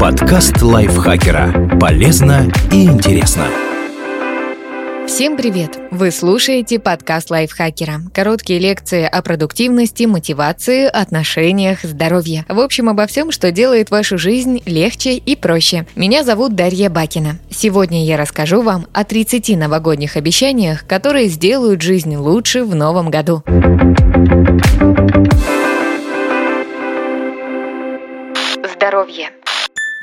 Подкаст лайфхакера. Полезно и интересно. Всем привет! Вы слушаете подкаст лайфхакера. Короткие лекции о продуктивности, мотивации, отношениях, здоровье. В общем, обо всем, что делает вашу жизнь легче и проще. Меня зовут Дарья Бакина. Сегодня я расскажу вам о 30 новогодних обещаниях, которые сделают жизнь лучше в новом году. Здоровье.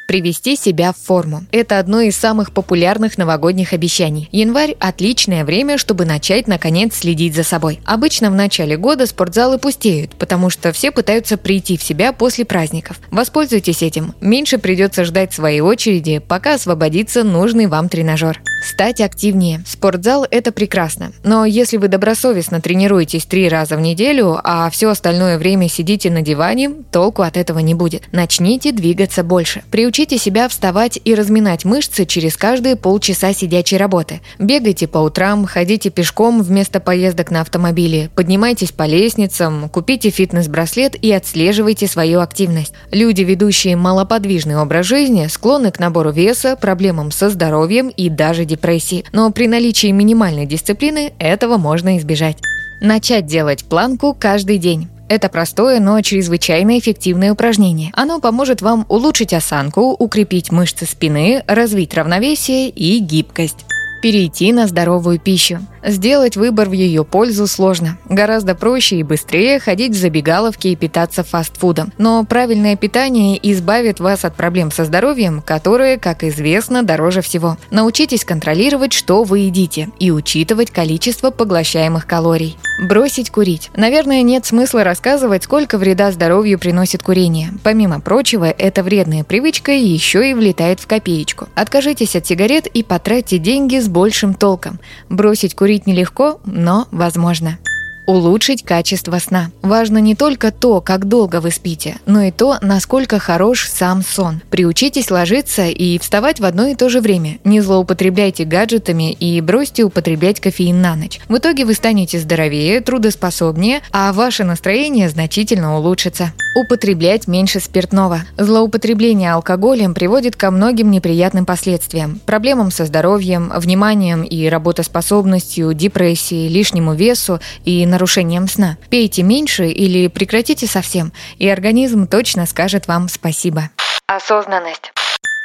Привести себя в форму. Это одно из самых популярных новогодних обещаний. Январь – отличное время, чтобы начать, наконец, следить за собой. Обычно в начале года спортзалы пустеют, потому что все пытаются прийти в себя после праздников. Воспользуйтесь этим. Меньше придется ждать своей очереди, пока освободится нужный вам тренажер. Стать активнее. Спортзал – это прекрасно. Но если вы добросовестно тренируетесь три раза в неделю, а все остальное время сидите на диване, толку от этого не будет. Начните двигаться больше. Приучите себя вставать и разминать мышцы через каждые полчаса сидячей работы. Бегайте по утрам, ходите пешком вместо поездок на автомобиле, поднимайтесь по лестницам, купите фитнес-браслет и отслеживайте свою активность. Люди, ведущие малоподвижный образ жизни, склонны к набору веса, проблемам со здоровьем и даже депрессии, но при наличии минимальной дисциплины этого можно избежать. Начать делать планку каждый день. Это простое, но чрезвычайно эффективное упражнение. Оно поможет вам улучшить осанку, укрепить мышцы спины, развить равновесие и гибкость. Перейти на здоровую пищу. Сделать выбор в ее пользу сложно. Гораздо проще и быстрее ходить в забегаловки и питаться фастфудом. Но правильное питание избавит вас от проблем со здоровьем, которые, как известно, дороже всего. Научитесь контролировать, что вы едите, и учитывать количество поглощаемых калорий. Бросить курить. Наверное, нет смысла рассказывать, сколько вреда здоровью приносит курение. Помимо прочего, эта вредная привычка еще и влетает в копеечку. Откажитесь от сигарет и потратьте деньги с большим толком. Бросить курить Говорить нелегко, но возможно. Улучшить качество сна. Важно не только то, как долго вы спите, но и то, насколько хорош сам сон. Приучитесь ложиться и вставать в одно и то же время. Не злоупотребляйте гаджетами и бросьте употреблять кофеин на ночь. В итоге вы станете здоровее, трудоспособнее, а ваше настроение значительно улучшится употреблять меньше спиртного. Злоупотребление алкоголем приводит ко многим неприятным последствиям. Проблемам со здоровьем, вниманием и работоспособностью, депрессии, лишнему весу и нарушением сна. Пейте меньше или прекратите совсем, и организм точно скажет вам спасибо. Осознанность.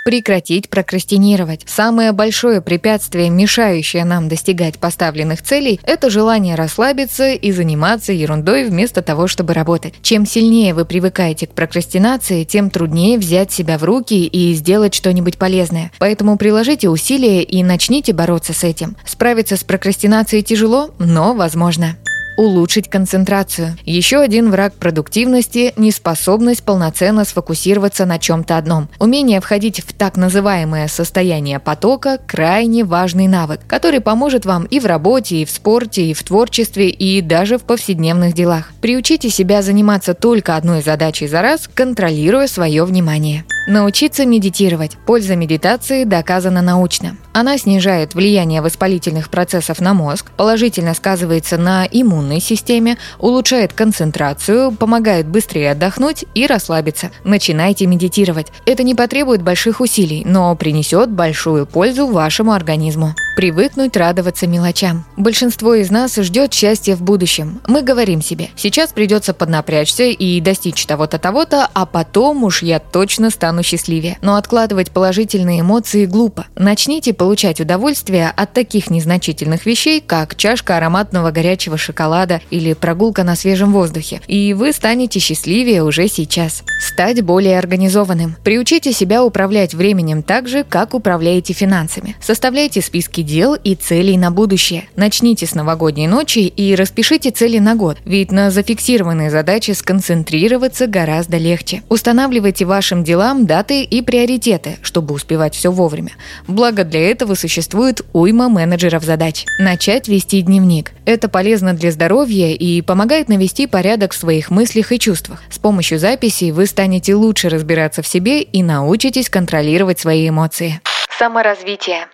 Прекратить прокрастинировать. Самое большое препятствие, мешающее нам достигать поставленных целей, это желание расслабиться и заниматься ерундой вместо того, чтобы работать. Чем сильнее вы привыкаете к прокрастинации, тем труднее взять себя в руки и сделать что-нибудь полезное. Поэтому приложите усилия и начните бороться с этим. Справиться с прокрастинацией тяжело, но возможно улучшить концентрацию. Еще один враг продуктивности – неспособность полноценно сфокусироваться на чем-то одном. Умение входить в так называемое состояние потока – крайне важный навык, который поможет вам и в работе, и в спорте, и в творчестве, и даже в повседневных делах. Приучите себя заниматься только одной задачей за раз, контролируя свое внимание. Научиться медитировать. Польза медитации доказана научно. Она снижает влияние воспалительных процессов на мозг, положительно сказывается на иммунной системе, улучшает концентрацию, помогает быстрее отдохнуть и расслабиться. Начинайте медитировать. Это не потребует больших усилий, но принесет большую пользу вашему организму. Привыкнуть радоваться мелочам. Большинство из нас ждет счастья в будущем. Мы говорим себе, сейчас придется поднапрячься и достичь того-то, того-то, а потом уж я точно стану счастливее. Но откладывать положительные эмоции глупо. Начните получать удовольствие от таких незначительных вещей, как чашка ароматного горячего шоколада или прогулка на свежем воздухе. И вы станете счастливее уже сейчас. Стать более организованным. Приучите себя управлять временем так же, как управляете финансами. Составляйте списки дел и целей на будущее. Начните с новогодней ночи и распишите цели на год, ведь на зафиксированные задачи сконцентрироваться гораздо легче. Устанавливайте вашим делам даты и приоритеты, чтобы успевать все вовремя. Благо для этого существует уйма менеджеров задач. Начать вести дневник. Это полезно для здоровья и помогает навести порядок в своих мыслях и чувствах. С помощью записей вы станете лучше разбираться в себе и научитесь контролировать свои эмоции. Саморазвитие.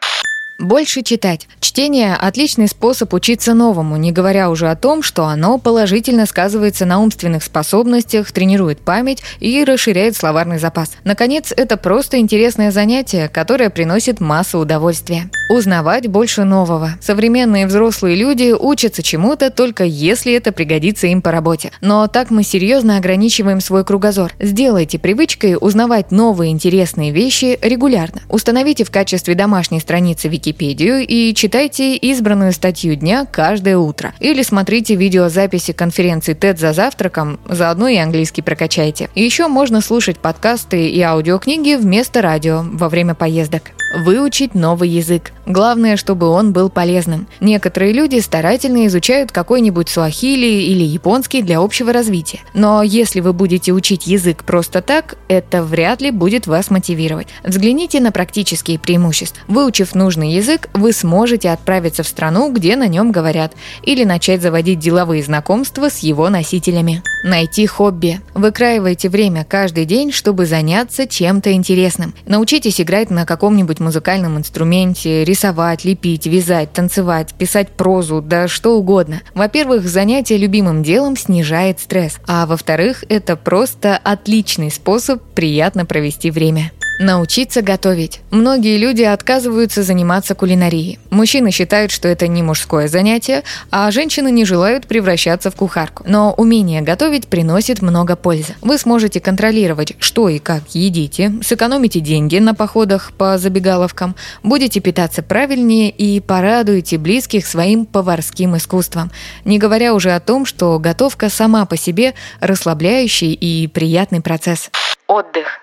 Больше читать. Чтение – отличный способ учиться новому, не говоря уже о том, что оно положительно сказывается на умственных способностях, тренирует память и расширяет словарный запас. Наконец, это просто интересное занятие, которое приносит массу удовольствия. Узнавать больше нового. Современные взрослые люди учатся чему-то только если это пригодится им по работе. Но так мы серьезно ограничиваем свой кругозор. Сделайте привычкой узнавать новые интересные вещи регулярно. Установите в качестве домашней страницы Википедии Википедию и читайте избранную статью дня каждое утро. Или смотрите видеозаписи конференции TED за завтраком, заодно и английский прокачайте. Еще можно слушать подкасты и аудиокниги вместо радио во время поездок. Выучить новый язык. Главное, чтобы он был полезным. Некоторые люди старательно изучают какой-нибудь суахили или японский для общего развития. Но если вы будете учить язык просто так, это вряд ли будет вас мотивировать. Взгляните на практические преимущества. Выучив нужный язык, вы сможете отправиться в страну, где на нем говорят, или начать заводить деловые знакомства с его носителями. Найти хобби. Выкраивайте время каждый день, чтобы заняться чем-то интересным. Научитесь играть на каком-нибудь музыкальном инструменте, рисовать, лепить, вязать, танцевать, писать прозу, да что угодно. Во-первых, занятие любимым делом снижает стресс, а во-вторых, это просто отличный способ приятно провести время. Научиться готовить. Многие люди отказываются заниматься кулинарией. Мужчины считают, что это не мужское занятие, а женщины не желают превращаться в кухарку. Но умение готовить приносит много пользы. Вы сможете контролировать, что и как едите, сэкономите деньги на походах по забегаловкам, будете питаться правильнее и порадуете близких своим поварским искусством. Не говоря уже о том, что готовка сама по себе расслабляющий и приятный процесс. Отдых.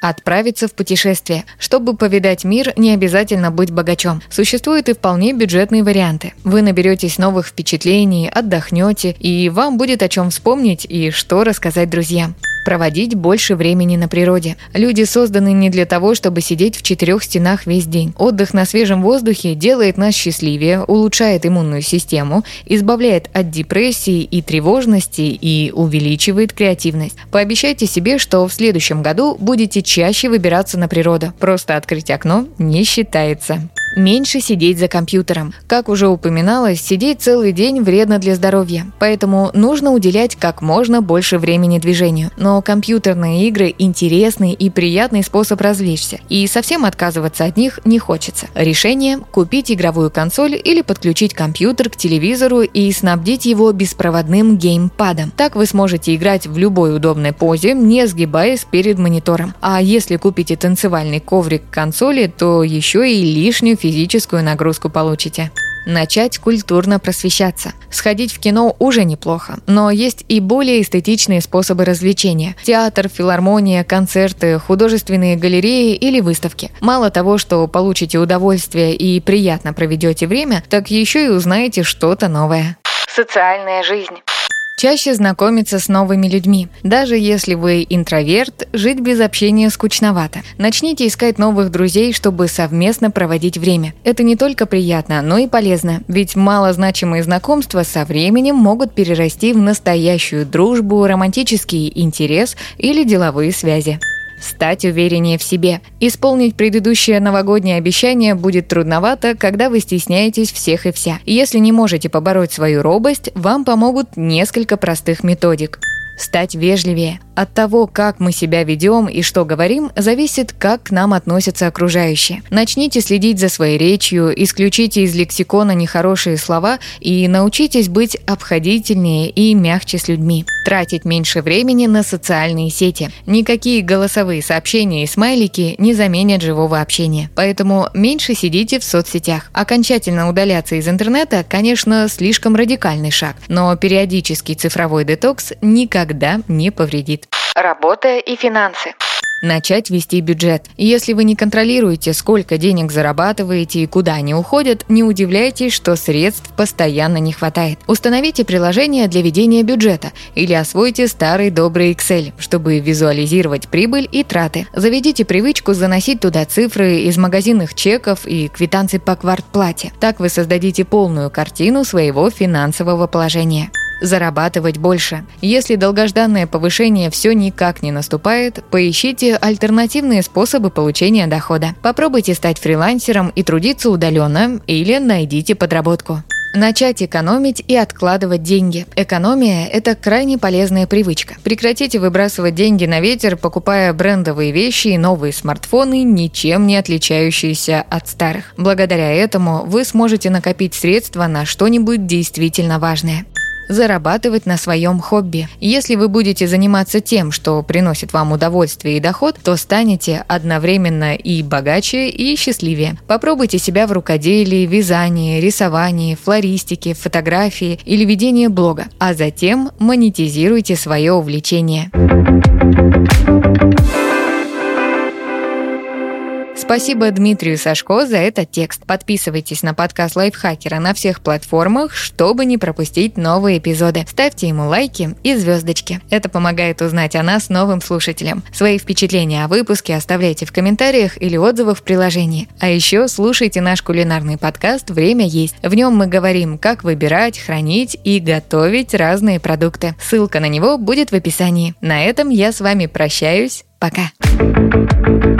Отправиться в путешествие. Чтобы повидать мир, не обязательно быть богачом. Существуют и вполне бюджетные варианты. Вы наберетесь новых впечатлений, отдохнете, и вам будет о чем вспомнить и что рассказать друзьям проводить больше времени на природе. Люди созданы не для того, чтобы сидеть в четырех стенах весь день. Отдых на свежем воздухе делает нас счастливее, улучшает иммунную систему, избавляет от депрессии и тревожности и увеличивает креативность. Пообещайте себе, что в следующем году будете чаще выбираться на природу. Просто открыть окно не считается. Меньше сидеть за компьютером. Как уже упоминалось, сидеть целый день вредно для здоровья, поэтому нужно уделять как можно больше времени движению. Но компьютерные игры – интересный и приятный способ развлечься, и совсем отказываться от них не хочется. Решение – купить игровую консоль или подключить компьютер к телевизору и снабдить его беспроводным геймпадом. Так вы сможете играть в любой удобной позе, не сгибаясь перед монитором. А если купите танцевальный коврик к консоли, то еще и лишнюю физическую физическую нагрузку получите. Начать культурно просвещаться. Сходить в кино уже неплохо, но есть и более эстетичные способы развлечения. Театр, филармония, концерты, художественные галереи или выставки. Мало того, что получите удовольствие и приятно проведете время, так еще и узнаете что-то новое. Социальная жизнь. Чаще знакомиться с новыми людьми. Даже если вы интроверт, жить без общения скучновато. Начните искать новых друзей, чтобы совместно проводить время. Это не только приятно, но и полезно, ведь малозначимые знакомства со временем могут перерасти в настоящую дружбу, романтический интерес или деловые связи стать увереннее в себе. Исполнить предыдущее новогоднее обещание будет трудновато, когда вы стесняетесь всех и вся. Если не можете побороть свою робость, вам помогут несколько простых методик стать вежливее. От того, как мы себя ведем и что говорим, зависит, как к нам относятся окружающие. Начните следить за своей речью, исключите из лексикона нехорошие слова и научитесь быть обходительнее и мягче с людьми. Тратить меньше времени на социальные сети. Никакие голосовые сообщения и смайлики не заменят живого общения. Поэтому меньше сидите в соцсетях. Окончательно удаляться из интернета, конечно, слишком радикальный шаг, но периодический цифровой детокс никогда никогда не повредит. Работа и финансы начать вести бюджет. Если вы не контролируете, сколько денег зарабатываете и куда они уходят, не удивляйтесь, что средств постоянно не хватает. Установите приложение для ведения бюджета или освойте старый добрый Excel, чтобы визуализировать прибыль и траты. Заведите привычку заносить туда цифры из магазинных чеков и квитанций по квартплате. Так вы создадите полную картину своего финансового положения. Зарабатывать больше. Если долгожданное повышение все никак не наступает, поищите альтернативные способы получения дохода. Попробуйте стать фрилансером и трудиться удаленно или найдите подработку. Начать экономить и откладывать деньги. Экономия – это крайне полезная привычка. Прекратите выбрасывать деньги на ветер, покупая брендовые вещи и новые смартфоны, ничем не отличающиеся от старых. Благодаря этому вы сможете накопить средства на что-нибудь действительно важное зарабатывать на своем хобби. Если вы будете заниматься тем, что приносит вам удовольствие и доход, то станете одновременно и богаче, и счастливее. Попробуйте себя в рукоделии, вязании, рисовании, флористике, фотографии или ведении блога, а затем монетизируйте свое увлечение. Спасибо Дмитрию Сашко за этот текст. Подписывайтесь на подкаст Лайфхакера на всех платформах, чтобы не пропустить новые эпизоды. Ставьте ему лайки и звездочки. Это помогает узнать о нас новым слушателям. Свои впечатления о выпуске оставляйте в комментариях или отзывах в приложении. А еще слушайте наш кулинарный подкаст «Время есть». В нем мы говорим, как выбирать, хранить и готовить разные продукты. Ссылка на него будет в описании. На этом я с вами прощаюсь. Пока.